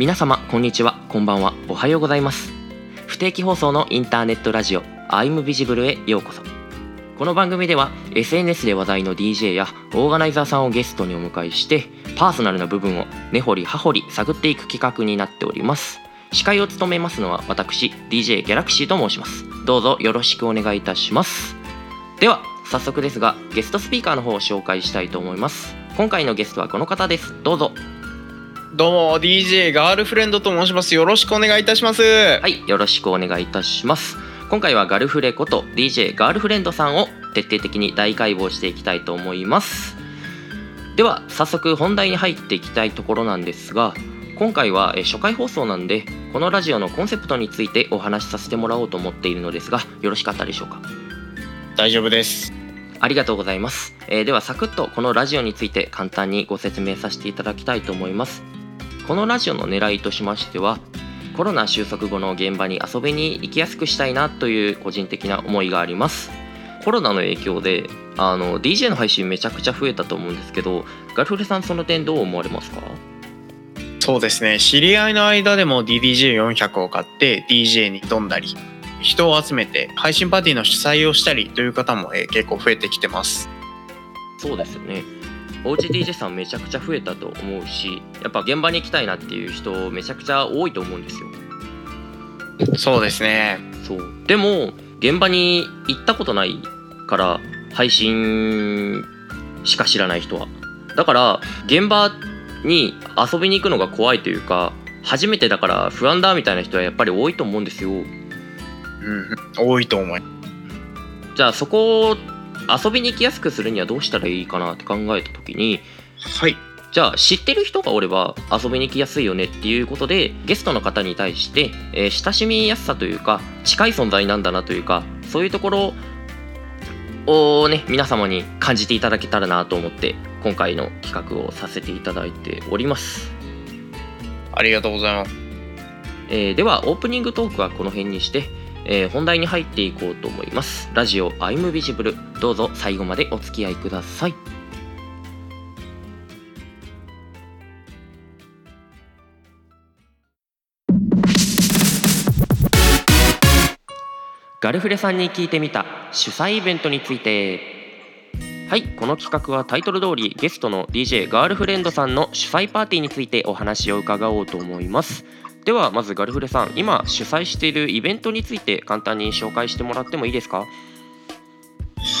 皆様こんにちは。こんばんは。おはようございます。不定期放送のインターネットラジオ I'm Visible へようこそ。この番組では SNS で話題の DJ やオーガナイザーさんをゲストにお迎えしてパーソナルな部分を根掘り葉掘り探っていく企画になっております。司会を務めますのは私 DJ ギャラクシーと申します。どうぞよろしくお願いいたします。では早速ですがゲストスピーカーの方を紹介したいと思います。今回のゲストはこの方です。どうぞ。どうも DJ ガールフレンドと申します。よろしくお願いいたします。はいよろしくお願いいたします。今回はガルフレこと DJ ガールフレンドさんを徹底的に大解剖していきたいと思います。では早速本題に入っていきたいところなんですが今回は初回放送なんでこのラジオのコンセプトについてお話しさせてもらおうと思っているのですがよろしかったでしょうか？大丈夫です。ありがとうございます、えー、ではサクッとこのラジオについて簡単にご説明させていただきたいと思いますこのラジオの狙いとしましてはコロナ収束後の現場に遊びに行きやすくしたいなという個人的な思いがあります。コロナの影響であの DJ の配信めちゃくちゃ増えたと思うんですけどガルフレさんその点どう思われますか？そうですね。知り合いの間でも DDJ400 を買って DJ に飛んだり人を集めて配信パーティーの主催をしたりという方も、え結構増えてきてます。そうですよねおうち DJ さんめちゃくちゃ増えたと思うしやっぱ現場に行きたいなっていう人めちゃくちゃ多いと思うんですよ。そうですね。そう。でも現場に行ったことないから配信しか知らない人は。だから現場に遊びに行くのが怖いというか初めてだから不安だみたいな人はやっぱり多いと思うんですよ。うん多いと思いじゃあそこを遊びに行きやすくするにはどうしたらいいかなって考えた時にはい。じゃあ知ってる人がおれば遊びに行きやすいよねっていうことでゲストの方に対して、えー、親しみやすさというか近い存在なんだなというかそういうところをね皆様に感じていただけたらなと思って今回の企画をさせていただいております。ありがとうございます、えー、ではオープニングトークはこの辺にしてえー、本題に入っていこうと思います。ラジオ I'm Visible どうぞ最後までお付き合いください。ガルフレさんに聞いてみた主催イベントについて。はいこの企画はタイトル通りゲストの DJ ガールフレンドさんの主催パーティーについてお話を伺おうと思います。ではまずガルフレさん今主催しているイベントについて簡単に紹介してもらってもいいですか？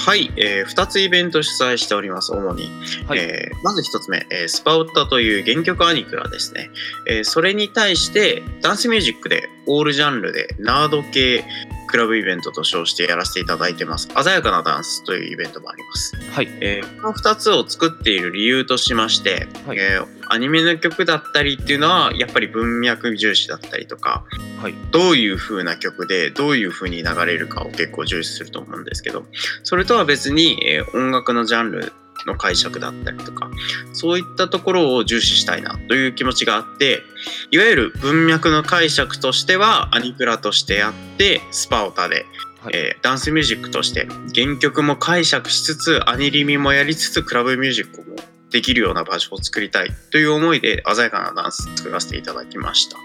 はい、えー、2つイベント主催しております主に、はい、えー、まず1つ目、えー、スパウタという原曲アニクラですね、えー、それに対してダンスミュージックでオールジャンルでナード系クラブイベントと称してやらせていただいてます。鮮やかなダンスというイベントもあります。はい。えー、この2つを作っている理由としまして、はい、えー、アニメの曲だったりっていうのは、やっぱり文脈重視だったりとか、はい、どういう風な曲で、どういう風に流れるかを結構重視すると思うんですけど、それとは別に、えー、音楽のジャンルの解釈だったりとかそういったところを重視したいなという気持ちがあっていわゆる文脈の解釈としてはアニクラとしてやってスパオタで、はい、えー、ダンスミュージックとして原曲も解釈しつつアニリミもやりつつクラブミュージックもできるような場所を作りたいという思いで鮮やかなダンス作らせていただきました。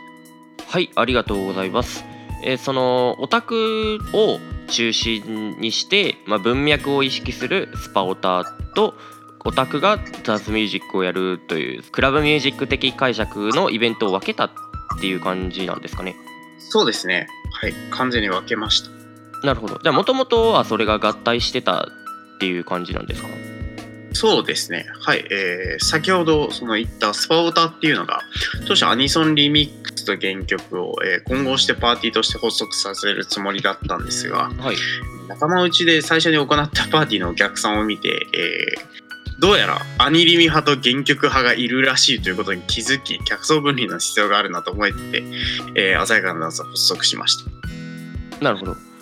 はいありがとうございますえー、そのオタクを中心にして、まあ、文脈を意識するスパオタとオタクがダンスミュージックをやるというクラブミュージック的解釈のイベントを分けたっていう感じなんですかね。そうですね。はい。完全に分けました。なるほど。じゃあもともとはそれが合体してたっていう感じなんですか？そうですね。はい。えー、先ほどその言ったスパオタっていうのが、当初アニソンリミックスと原曲を、えー、混合してパーティーとして発足させるつもりだったんですが、はい、仲間内で最初に行ったパーティーのお客さんを見て、えー、どうやらアニリミ派と原曲派がいるらしいということに気づき、客層分離の必要があるなと思えて、えー、鮮やかなダンスを発足しました。なるほど。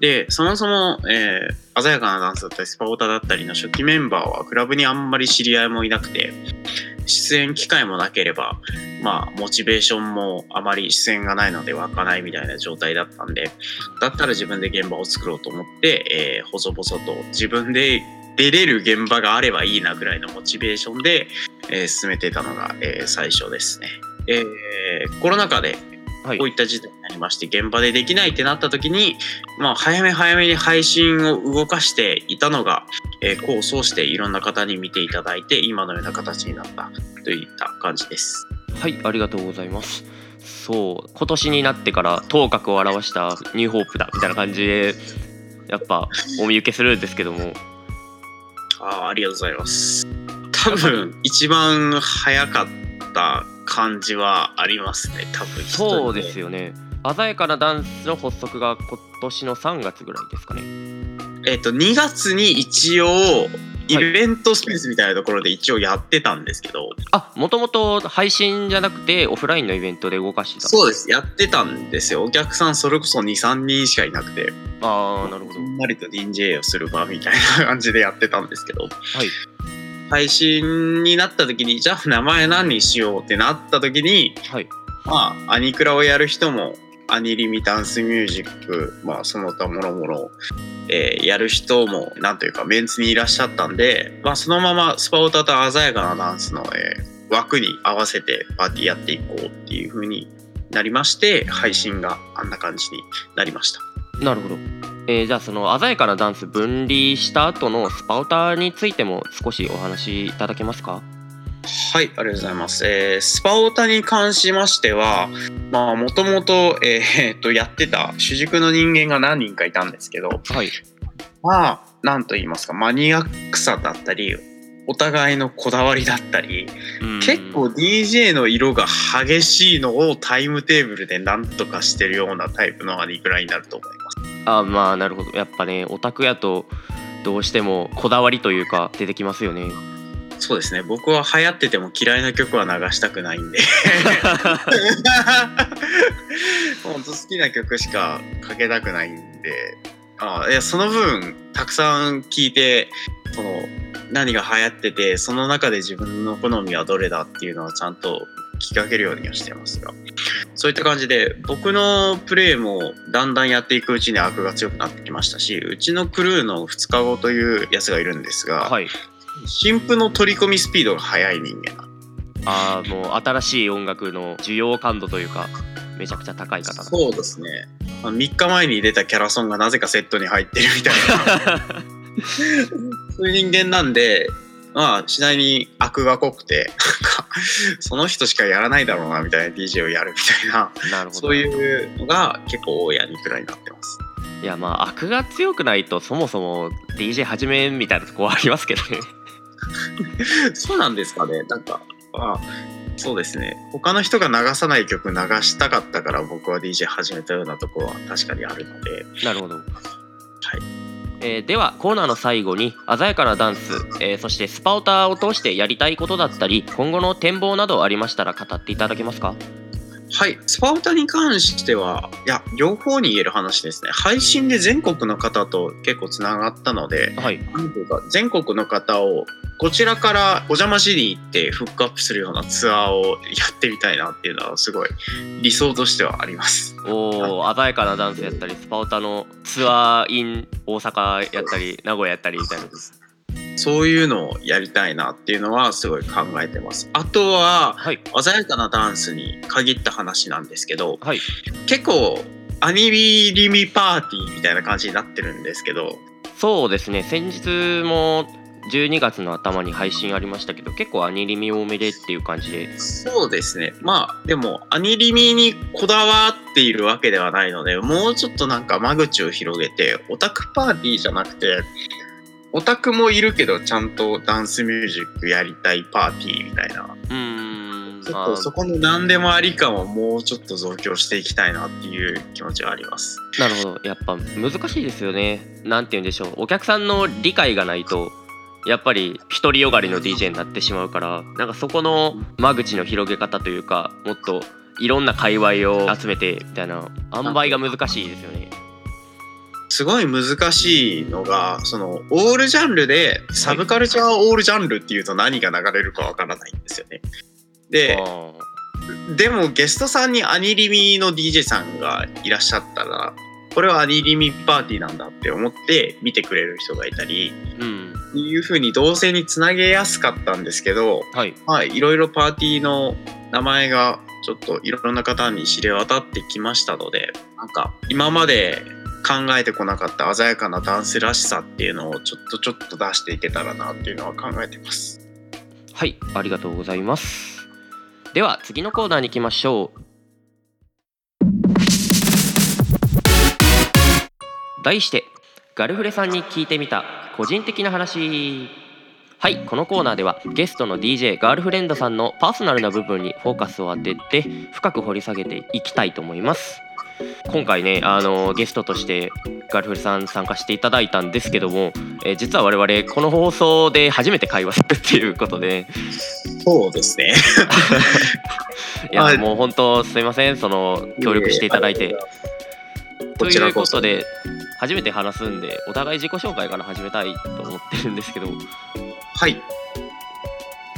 で、そもそも、えー、鮮やかなダンスだったり、スパオタだったりの初期メンバーはクラブにあんまり知り合いもいなくて、出演機会もなければ、まあ、モチベーションもあまり出演がないので湧かないみたいな状態だったんで、だったら自分で現場を作ろうと思って、えー、細々と自分で出れる現場があればいいなぐらいのモチベーションで、えー、進めてたのが、えー、最初ですね。えー、コロナ禍でこういった事態になりまして、現場でできないってなった時に、まあ、早め早めに配信を動かしていたのが、えー、功を奏していろんな方に見ていただいて今のような形になったといった感じです。はいありがとうございます。そう今年になってから頭角を現したニューホープだみたいな感じでやっぱお見受けするんですけども。あありがとうございます。多分一番早かった感じはありますね多分そうですよね。鮮やかなダンスの発足が今年の3月ぐらいですかね。えっ、と2月に一応イベントスペースみたいなところで一応やってたんですけど、あもともと配信じゃなくてオフラインのイベントで動かしてた。そうです。やってたんですよ。お客さんそれこそ23人しかいなくて。ああなるほど。ふんわりと DJ をする場みたいな感じでやってたんですけど、はい、配信になった時にじゃあ名前何にしようってなった時に、はい、まあアニクラをやる人もアニリミダンスミュージック、まあ、その他もろもろ、えー、やる人もなんというかメンツにいらっしゃったんで、まあ、そのままスパオタと鮮やかなダンスの、えー、枠に合わせてパーティーやっていこうっていう風になりまして配信があんな感じになりました。なるほどえー、じゃあその鮮やかなダンス分離した後のスパウターについても少しお話しいただけますか？はい、ありがとうございます。えー、スパオタに関しましては、まあ、もともと、えー、っと、やってた主軸の人間が何人かいたんですけど、はい。まあ、なんと言いますか、マニアックさだったり、お互いのこだわりだったり、結構 DJ の色が激しいのをタイムテーブルでなんとかしてるようなタイプのアニクラになると思います。あまあなるほど。やっぱねオタクやとどうしてもこだわりというか出てきますよね。そうですね。僕は流行ってても嫌いな曲は流したくないんで。本当好きな曲しかかけたくないんで。あいやその分たくさん聴いてその何が流行っててその中で自分の好みはどれだっていうのはちゃんと聞きかけるようにはしてますがそういった感じで僕のプレーもだんだんやっていくうちに悪が強くなってきましたしうちのクルーの2日後というやつがいるんですが、はい、新譜の取り込みスピードが速い人間ああもう新しい音楽の需要感度というかめちゃくちゃ高い方そうですね。3日前に出たキャラソンがなぜかセットに入ってるみたいな。そういう人間なんでまあ次第に悪が濃くてその人しかやらないだろうなみたいな DJ をやるみたいななるほど。そういうのが結構多いアニクラになってます。いやまあ悪が強くないとそもそも DJ 始めみたいなとこはありますけどね。そうなんですかね。なんかあそうですね。他の人が流さない曲流したかったから僕は DJ 始めたようなところは確かにあるので。なるほど。はいえー、ではコーナーの最後に鮮やかなダンス、えー、そしてスパオタを通してやりたいことだったり今後の展望などありましたら語っていただけますか？はい。スパオタに関してはいや両方に言える話ですね。配信で全国の方と結構つながったので、はい、なんていうか全国の方をこちらからお邪魔しに行ってフックアップするようなツアーをやってみたいなっていうのはすごい理想としてはあります。おお鮮やかなダンスやったりスパオタのツアーイン大阪やったり名古屋やったりみたいな。そういうのをやりたいなっていうのはすごい考えてます。あとは、はい、鮮やかなダンスに限った話なんですけど、はい、結構アニメリミパーティーみたいな感じになってるんですけどそうですね先日も12月の頭に配信ありましたけど結構アニリミ多めでっていう感じで。そうですね。まあでもアニリミにこだわっているわけではないのでもうちょっとなんか間口を広げてオタクパーティーじゃなくてオタクもいるけどちゃんとダンスミュージックやりたいパーティーみたいな。うんちょっとそこの何でもあり感をもうちょっと増強していきたいなっていう気持ちはあります。なるほど。やっぱ難しいですよね。なんて言うんでしょう。お客さんの理解がないとやっぱり独りよがりの DJ になってしまうからなんかそこの間口の広げ方というかもっといろんな界隈を集めてみたいな塩梅が難しいですよね。すごい難しいのがそのオールジャンルでサブカルチャーオールジャンルっていうと何が流れるかわからないんですよね。ででもゲストさんにアニリミの DJ さんがいらっしゃったらこれはアニリミパーティーなんだって思って見てくれる人がいたり、うん、いうふうに同性につなげやすかったんですけど、はい、まあ、いろいろパーティーの名前がちょっといろんな方に知れ渡ってきましたのでなんか今まで考えてこなかった鮮やかなダンスらしさっていうのをちょっとちょっと出していけたらなっていうのは考えてます。はいありがとうございます。では次のコーナーに行きましょう題してガルフレさんに聞いてみた個人的な話。はいこのコーナーではゲストの DJ ガールフレンドさんのパーソナルな部分にフォーカスを当てて深く掘り下げていきたいと思います。今回ねあのゲストとしてガルフレさん参加していただいたんですけども、えー、実は我々この放送で初めて会話するっていうことで。そうですね。いやもう本当すいません。その協力していただいて。ということで初めて話すんでお互い自己紹介から始めたいと思ってるんですけど。はい。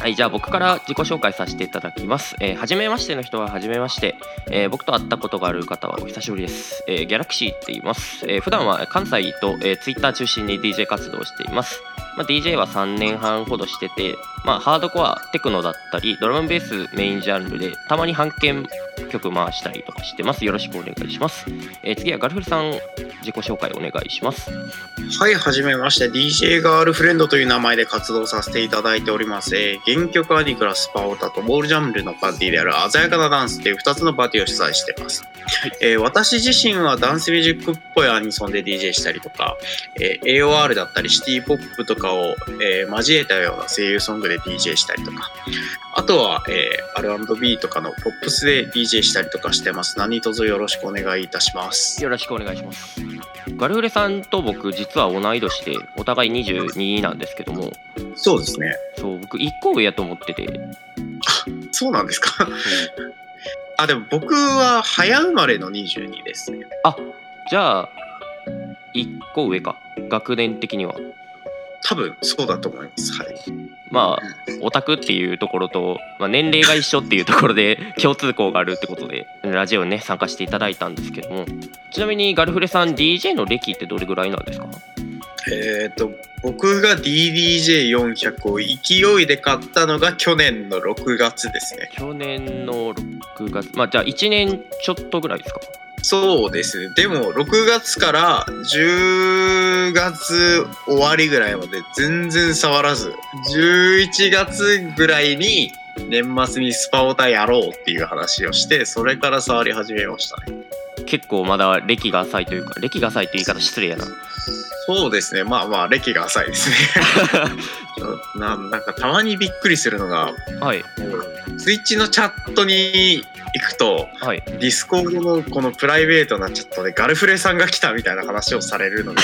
はい、じゃあ僕から自己紹介させていただきます。えー、初めましての人は初めまして、えー、僕と会ったことがある方はお久しぶりです。えー、ギャラクシーって言います。えー、普段は関西と、えー、Twitter 中心に DJ 活動しています。まあ、DJ は3年半ほどしてて、まあ、ハードコアテクノだったりドラムベースメインジャンルでたまに半券曲回したりとかしてますよろしくお願いします、えー、次はガルフルさん自己紹介お願いしますはいはじめまして DJ ガールフレンドという名前で活動させていただいております、えー、原曲アニクラスパオタとボールジャンルのパーティーである鮮やかなダンスっていう2つのパーティーを主催してます、えー、私自身はダンスミュージックっぽいアニソンで DJ したりとか、えー、AOR だったりシティポップとかを、えー、交えたような声優ソングで DJ したりとかあとは、えー、R&B とかのポップスで DJ したりとかしてます。何卒よろしくお願いいたします。よろしくお願いします。ガルフレさんと僕実は同い年でお互い22なんですけどもそうですねそう僕1個上やと思ってて。あそうなんですか。あでも僕は早生まれの22ですね。あじゃあ1個上か。学年的には。多分そうだと思います。はい。まあオタクっていうところと、まあ、年齢が一緒っていうところで 共通項があるってことでラジオにね参加していただいたんですけども。ちなみにガルフレさん DJ の歴ってどれぐらいなんですか？えっ、と僕が DDJ400 を勢いで買ったのが去年の6月ですね去年の6月まあじゃあ1年ちょっとぐらいですか？そうですね。でも、6月から10月終わりぐらいまで全然触らず、11月ぐらいに年末にスパオタやろうっていう話をして、それから触り始めましたね。結構まだ歴が浅いというか、歴が浅いって言い方失礼やな。そうですね。まあまあ、歴が浅いですね。ななんかたまにびっくりするのが、はい、ツイッチのチャットに行くと、はい、ディスコードのこのプライベートなチャットでガルフレさんが来たみたいな話をされるので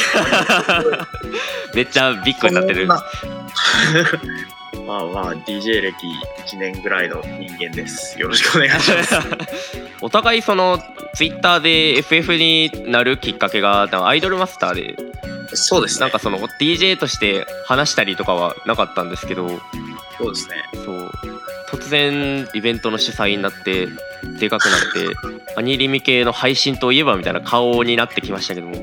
めっちゃビッグになってる。まあまあ DJ 歴1年ぐらいの人間です。よろしくお願いします。お互いそのツイッターで FF になるきっかけがアイドルマスターでそうです、ね、なんかその DJ として話したりとかはなかったんですけど。そうですね。そう。突然イベントの主催になってでかくなってアニリミ系の配信といえばみたいな顔になってきましたけども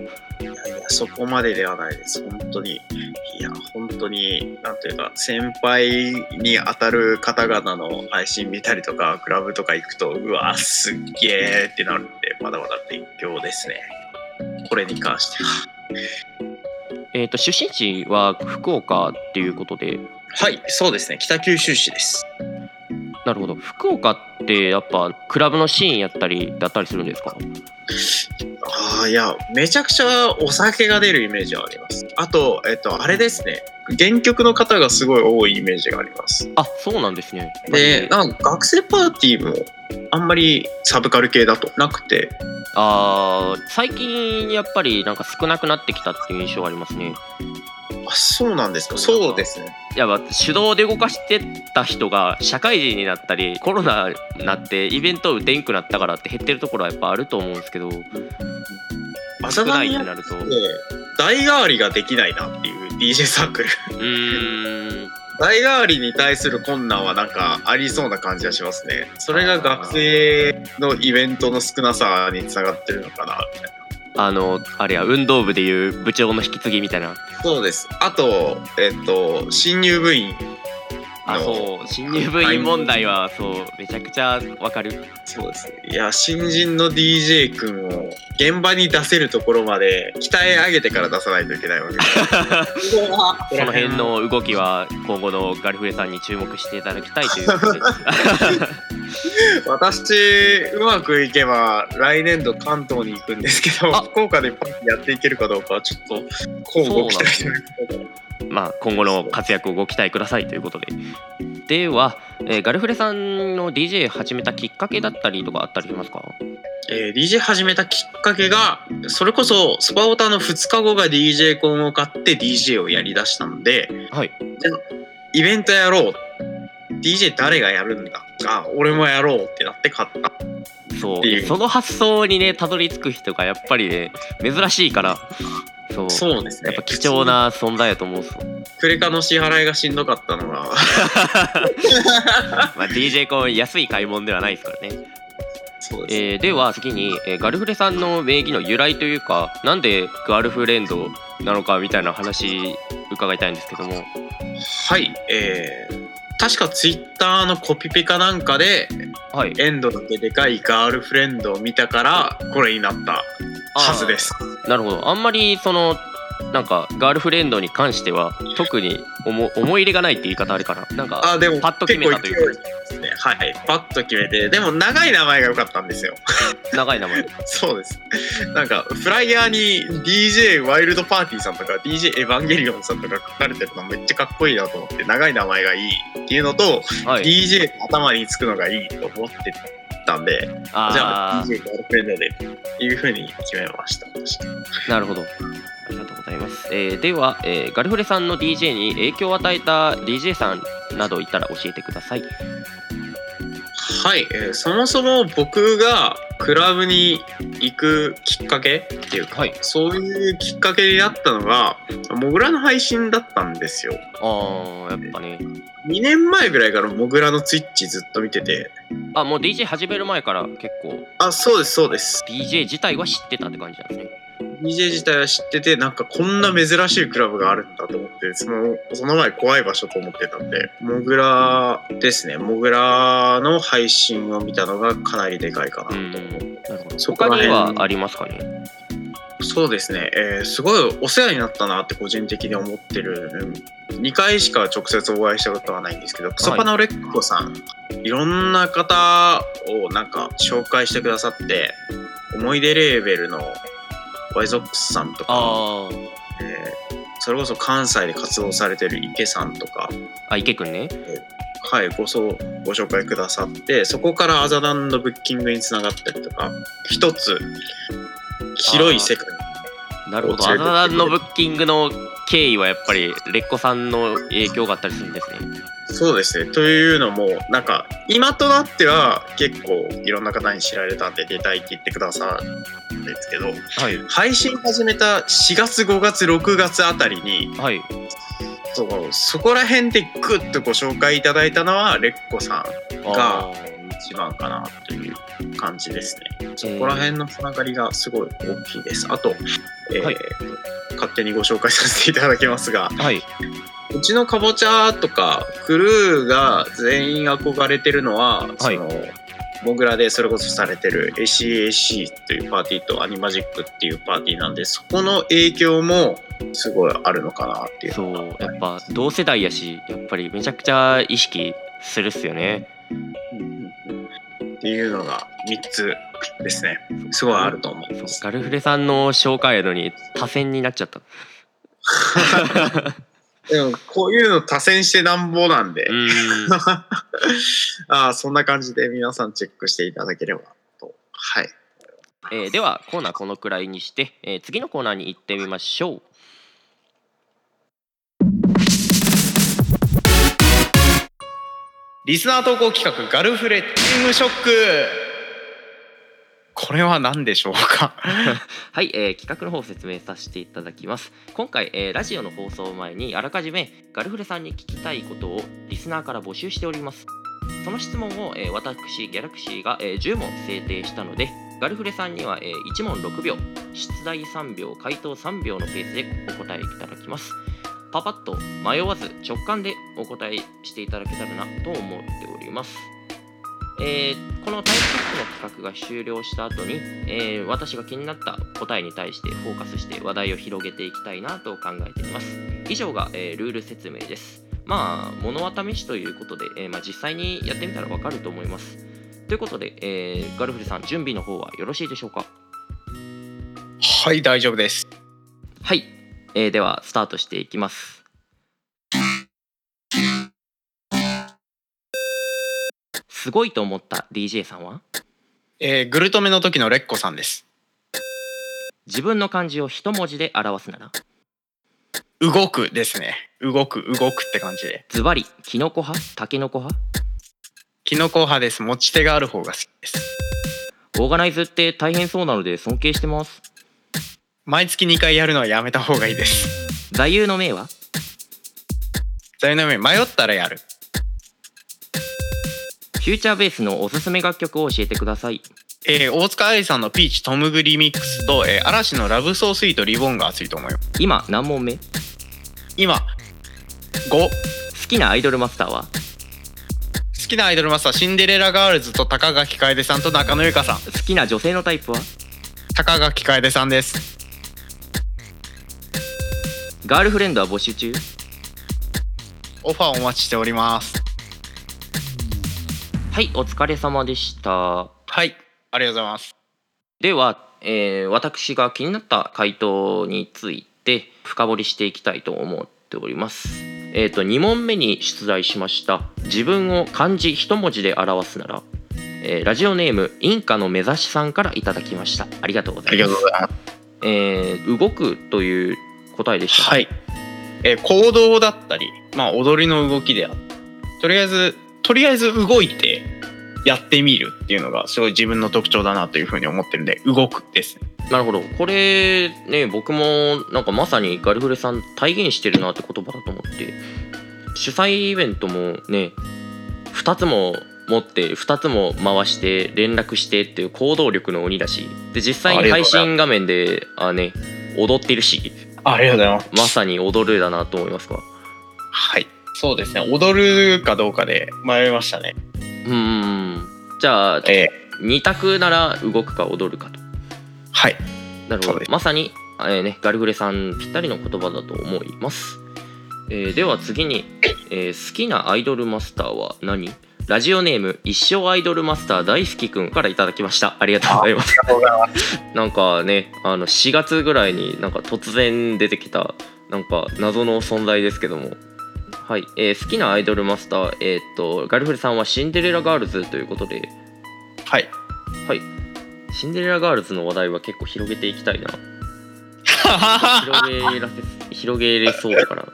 そこまでではないです。本当に。いや本当になんというか先輩に当たる方々の配信見たりとかクラブとか行くとうわすっげえってなるんでまだまだ勉強ですね。これに関しては。えっ、と出身地は福岡っていうことで。はいそうですね。北九州市ですなるほど。福岡ってやっぱクラブのシーンやったりだったりするんですか？あいやめちゃくちゃお酒が出るイメージはあります。あとえっとあれですね。原曲の方がすごい多いイメージがあります。あそうなんですね。でなんか学生パーティーもあんまりサブカル系だとなくて。あ最近やっぱりなんか少なくなってきたっていう印象ありますねあそうなんですか？そうですね。いや手動で動かしてた人が社会人になったりコロナになってイベント打てんくなったからって減ってるところはやっぱあると思うんですけど少ないになると。代替わりができないなっていう DJ サークル。うん。代替わりに対する困難はなんかありそうな感じはしますね。それが学生のイベントの少なさにつながってるのかなみたいなあのあれや運動部でいう部長の引き継ぎみたいな。そうです。あとえっと新入部員あそう新入部員問題はそうめちゃくちゃわかる。そうですいや新人の DJ 君を現場に出せるところまで鍛え上げてから出さないといけないわけです。その辺の動きは今後のガルフレさんに注目していただきたいということで。私うまくいけば来年度関東に行くんですけど福岡でパンやっていけるかどうかはちょっと交互期待してるまあ、今後の活躍をご期待くださいということで。では、えー、ガルフレさんの DJ 始めたきっかけだったりとかあったりしますか？えー、DJ 始めたきっかけがそれこそスパオタの2日後が DJ コンを買って DJ をやりだしたので、はい、イベントやろう。DJ 誰がやるんだ？あ俺もやろうってなって買った。そう。その発想にねたどり着く人がやっぱりね珍しいからそう。そうですね。やっぱ貴重な存在やと思うっす。クレカの支払いがしんどかったのが まあ DJ コン安い買い物ではないですからね。そうです、えー、では次に、えー、ガルフレさんの名義の由来というかなんでガルフレンドなのかみたいな話伺いたいんですけども。はいえー、確かツイッターのコピペかなんかで、はい、エンドだけでかいガールフレンドを見たからこれになったはずですなるほど。あんまりそのなんかガールフレンドに関しては特に思思い入れがないって言い方あるかななんかあでもパッと決めたというか。はいパッと決めてでも長い名前が良かったんですよ。長い名前。そうです。なんかフライヤーに DJ ワイルドパーティーさんとか DJ エヴァンゲリオンさんとか書かれてるのめっちゃかっこいいなと思って長い名前がいいっていうのと、はい、DJ 頭につくのがいいと思ってたんで、じゃあ DJ ガールフレンドでっていうふうに決めました。なるほど。ありがとうございます。えー、では、えー、ガルフレさんの DJ に影響を与えた DJ さんなどいたら教えてください。はい、えー、そもそも僕がクラブに行くきっかけっていうか、はい、そういうきっかけになったのがモグラの配信だったんですよ。ああやっぱね。2年前ぐらいからモグラのツイッチずっと見てて。あもう DJ 始める前から結構。あそうですそうです。DJ 自体は知ってたって感じなんですね DJ 自体は知っててなんかこんな珍しいクラブがあるんだと思ってそのその前怖い場所と思ってたんでモグラですね。モグラの配信を見たのがかなりでかいかなと思う、うん、他にはありますかね？そうですね、えー、すごいお世話になったなって個人的に思ってる。2回しか直接お会いしたことはないんですけど、クソパナレッコさん、いろんな方をなんか紹介してくださって、思い出レーベルのワイゾックスさんとか、えー、それこそ関西で活動されてる池さんとか、あ、池くんね。えーはい、ごそうご紹介くださってそこからアザダンのブッキングにつながったりとか。一つ広い世界なるほど。アザダンのブッキングの経緯はやっぱりレッコさんの影響があったりするんですね。そうですね。というのもなんか今となっては結構いろんな方に知られたんで出たいって言ってくださるんですけど、はい、配信始めた4月5月6月あたりに、はい、そうそこら辺でグッとご紹介いただいたのはレッコさんが一番かなという感じですね。そこら辺のつながりがすごい大きいです。あと、えーはい、勝手にご紹介させていただきますが、はい、うちのかぼちゃとかクルーが全員憧れてるのは、はい、そのモグラでそれこそされてる ACAC というパーティーとアニマジックっていうパーティーなんでそこの影響もすごいあるのかなっていう。そうやっぱ同世代やしやっぱりめちゃくちゃ意識するっすよね。っていうのが3つですね。すごいあると思います。ガルフレさんの紹介やのに多選になっちゃった でもこういうの多選してなんぼなんで。あそんな感じで皆さんチェックしていただければと。はい、えー、ではコーナーこのくらいにして、えー、次のコーナーに行ってみましょう。リスナー投稿企画ガルフレチームショックこれは何でしょうか？はい、えー、企画の方を説明させていただきます。今回、えー、ラジオの放送前にあらかじめガルフレさんに聞きたいことをリスナーから募集しております。その質問を、えー、私ギャラクシーが、えー、10問制定したのでガルフレさんには、えー、1問6秒出題3秒回答3秒のペースでお答えいただきます。パパッと迷わず直感でお答えしていただけたらなと思っております。えー、このタイムショップの企画が終了した後に、えー、私が気になった答えに対してフォーカスして話題を広げていきたいなと考えています。以上が、えー、ルール説明です。まあ、物は試しということで、えまあ、実際にやってみたらわかると思います。ということで、えガルフルさん、準備の方はよろしいでしょうか？はい、大丈夫です。はい、えー、ではスタートしていきますすごいと思った DJ さんは？えー、グルトメの時のレッコさんです。自分の漢字を一文字で表すなら？動くですね。動く動くって感じで。ズバリキノコ派？タケノコ派？キノコ派です。持ち手がある方が好きです。オーガナイズって大変そうなので尊敬してます。毎月2回やるのはやめた方がいいです。座右の銘は？座右の銘迷ったらやるフューチャーベースのおすすめ楽曲を教えてください。えー、大塚愛さんのピーチトムグリミックスと、えー、嵐のラブソースイートリボンが熱いと思うよ。今何問目？今5好きなアイドルマスターは？好きなアイドルマスターシンデレラガールズと高垣楓さんと中野由香さん。好きな女性のタイプは？高垣楓さんです。ガールフレンドは募集中？オファーお待ちしておりますはいお疲れ様でした。はいありがとうございます。では、えー、私が気になった回答について深掘りしていきたいと思っております。えっ、ー、と2問目に出題しました。自分を漢字一文字で表すならえー、ラジオネームインカの目指しさんからいただきました。ありがとうございます。えー、動くという答えでした、はい、えー、行動だったり、まあ、踊りの動きであとりあえずとりあえず動いてやってみるっていうのがすごい自分の特徴だなというふうに思ってるんで動くですなるほど。これね僕もなんかまさにガルフレさん体現してるなって言葉だと思って主催イベントもね2つも持って2つも回して連絡してっていう行動力の鬼だしで実際に配信画面であね踊ってるしありがとうございます。まさに踊るだなと思いますか？はいそうですね。踊るかどうかで迷いましたね。うんじゃあ、えー、2択なら動くか踊るかと。はい。なるほど。まさに、えーね、ガルグレさんぴったりの言葉だと思います、えー、では次に、えー、好きなアイドルマスターは何？ラジオネーム一生アイドルマスター大好きくんからいただきました。ありがとうございます。なんかねあの4月ぐらいになんか突然出てきたなんか謎の存在ですけどもはい、えー、好きなアイドルマスターえー、っとガルフレさんはシンデレラガールズということで。はい。はい。シンデレラガールズの話題は結構広げていきたいな。広げらせ広げれそうだから。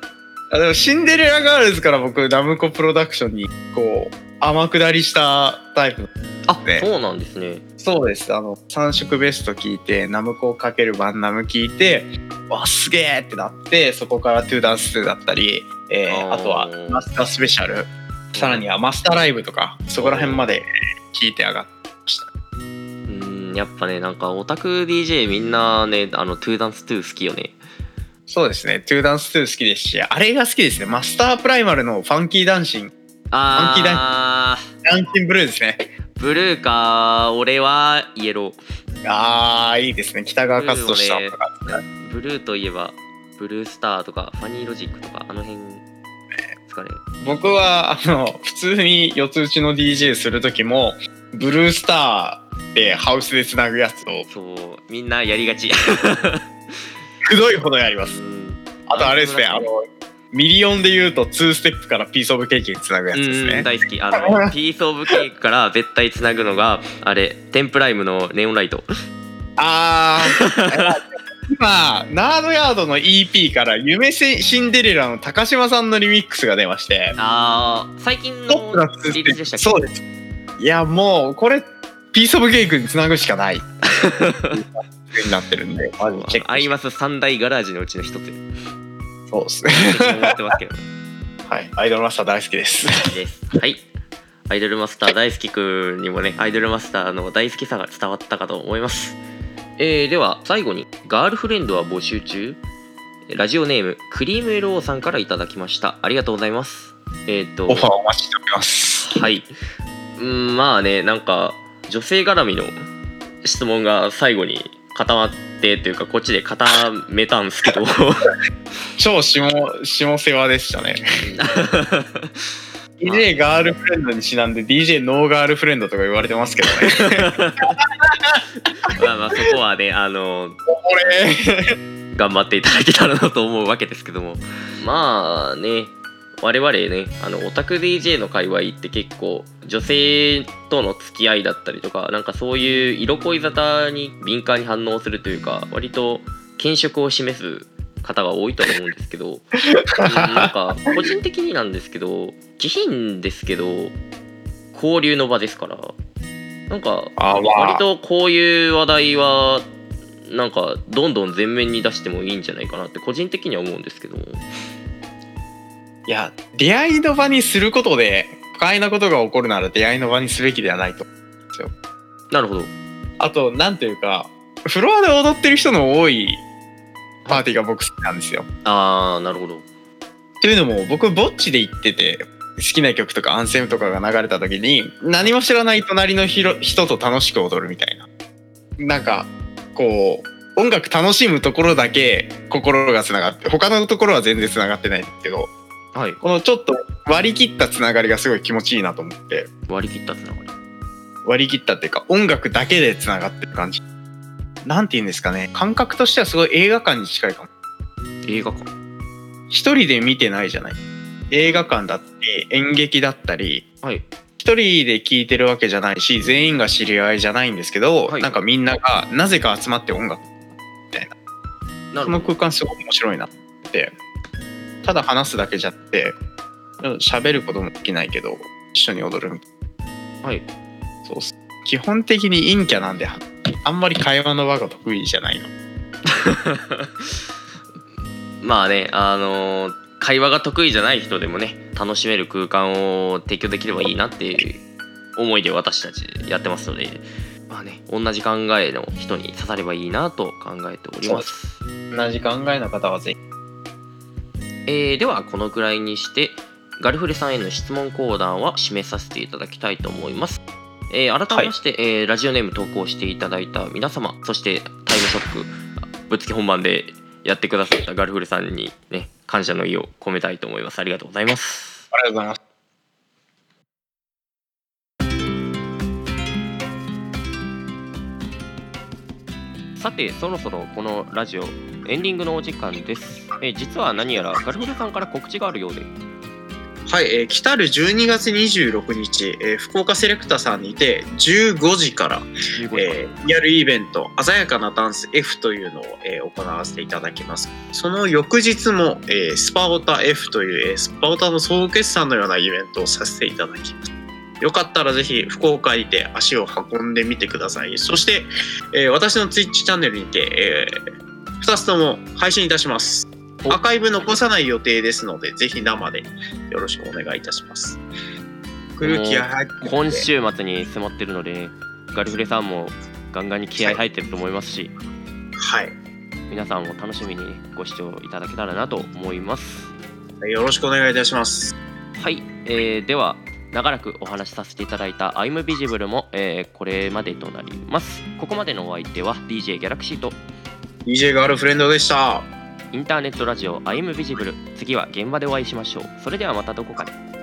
あでもシンデレラガールズから僕ナムコプロダクションにこう天下りしたタイプ。あ、ね、そうなんですね。そうです。あの3色ベスト聞いてナムコをかけるバンナム聞いてわすげえってなってそこからトゥーダンス2だったり、えー、あとは Master Special。さらにはマスターライブとかそこら辺まで聞いて上がってました。うんやっぱねなんかオタク DJ みんなねあのトゥーダンス2好きよね。そうですね。トゥーダンス2好きですしあれが好きですね。マスタープライマルのファンキーダンシン。あファンキーダンシン。ブルーですね。ブルーか。俺はイエロー。あーいいですね。北川勝人さんとか、ブルーといえばブルースターとかファニーロジックとかあの辺かね？僕はあの普通に四つ打ちの DJ する時もブルースターでハウスでつなぐやつをそうみんなやりがち。くどいほどやります。あとあれですねあのミリオンで言うと2ステップから piece of cake につなぐやつですね。大好き。あの piece of cake から絶対つなぐのがあれ TEMPLIME の Neon Light。あー 今ナードヤードの EP から「夢シンデレラ」の高島さんのリミックスが出まして。ああ最近のリリースでしたっけ？そうです。いやもうこれピースオブケーキにつなぐしかない。になってるんで。アイマス三大ガラージのうちの一つ。そうです。ね。はい、アイドルマスター大好きです。はい。アイドルマスター大好きくんにもね、アイドルマスターの大好きさが伝わったかと思います。えー、では最後に、ガールフレンドは募集中。ラジオネームクリームエローさんからいただきました。ありがとうございます。えっ、ー、とオファーお待ちしております。はい。うんまあねなんか女性絡みの質問が最後に固まってというかこっちで固めたんですけど。超下下世話でしたね DJ ガールフレンドにちなんで DJ ノーガールフレンドとか言われてますけどね。まあまあそこはねあの頑張っていただけたらなと思うわけですけども。まあね我々ねあのオタク DJ の界隈って結構女性との付き合いだったりとかなんかそういう色恋沙汰に敏感に反応するというか割と見色を示す方が多いと思うんですけど なんか個人的になんですけど自品ですけど交流の場ですから。なんか割とこういう話題はなんかどんどん前面に出してもいいんじゃないかなって個人的には思うんですけど。もいや出会いの場にすることで不快なことが起こるなら出会いの場にすべきではないと。なるほど。あとなんていうかフロアで踊ってる人の多いパーティーが僕好きなんですよ。ああなるほど。というのも僕ぼっちで行ってて好きな曲とかアンセムとかが流れた時に何も知らない隣の人と楽しく踊るみたいな。なんかこう音楽楽しむところだけ心がつながって他のところは全然つながってないんですけどはい、このちょっと割り切ったつながりがすごい気持ちいいなと思って。割り切ったつながり。割り切ったっていうか音楽だけでつながってる感じなんて言うんですかね。感覚としてはすごい映画館に近いかも。映画館。一人で見てないじゃない。映画館だったり演劇だったり、はい、一人で聴いてるわけじゃないし全員が知り合いじゃないんですけど、はい、なんかみんながなぜか集まって音楽。みたいな。その空間すごく面白いなって。ただ話すだけじゃって喋ることもできないけど一緒に踊るみたいな。はい。そう基本的に陰キャなんであんまり会話の場が得意じゃないの。まあねあのー、会話が得意じゃない人でもね楽しめる空間を提供できればいいなっていう思いで私たちやってますのでまあね同じ考えの人に刺さればいいなと考えております。同じ考えの方はぜひ。えー、ではこのくらいにしてガルフレさんへの質問コーナーは締めさせていただきたいと思います。えー、改めまして、はい、えー、ラジオネーム投稿していただいた皆様そしてタイムショックぶつけ本番でやってくださったガルフレさんにね感謝の意を込めたいと思います。ありがとうございます。ありがとうございます。さてそろそろこのラジオエンディングのお時間です、え実は何やらガルフルさんから告知があるようではい、えー、来たる12月26日、えー、福岡セレクタさんにて15時から、えー、リアルイベント「鮮やかなダンス F」というのを、えー、行わせていただきますその翌日も、えー、スパオタ F という、えー、スパオタの総決算のようなイベントをさせていただきますよかったらぜひ福岡にて足を運んでみてください。そして、えー、私のツイッチチャンネルにて、えー、2つとも配信いたします。アーカイブ残さない予定ですので、ぜひ生でよろしくお願いいたします。空気が入って今週末に迫ってるので、ガルフレさんもガンガンに気合入ってると思いますし、はい。皆さんも楽しみにご視聴いただけたらなと思います。よろしくお願いいたします。はい、えー、では長らくお話しさせていただいた I'm Visible も、えー、これまでとなりますここまでのお相手は DJ ギャラクシーと DJ ガールフレンドでしたインターネットラジオ I'm Visible 次は現場でお会いしましょう。それではまたどこかで。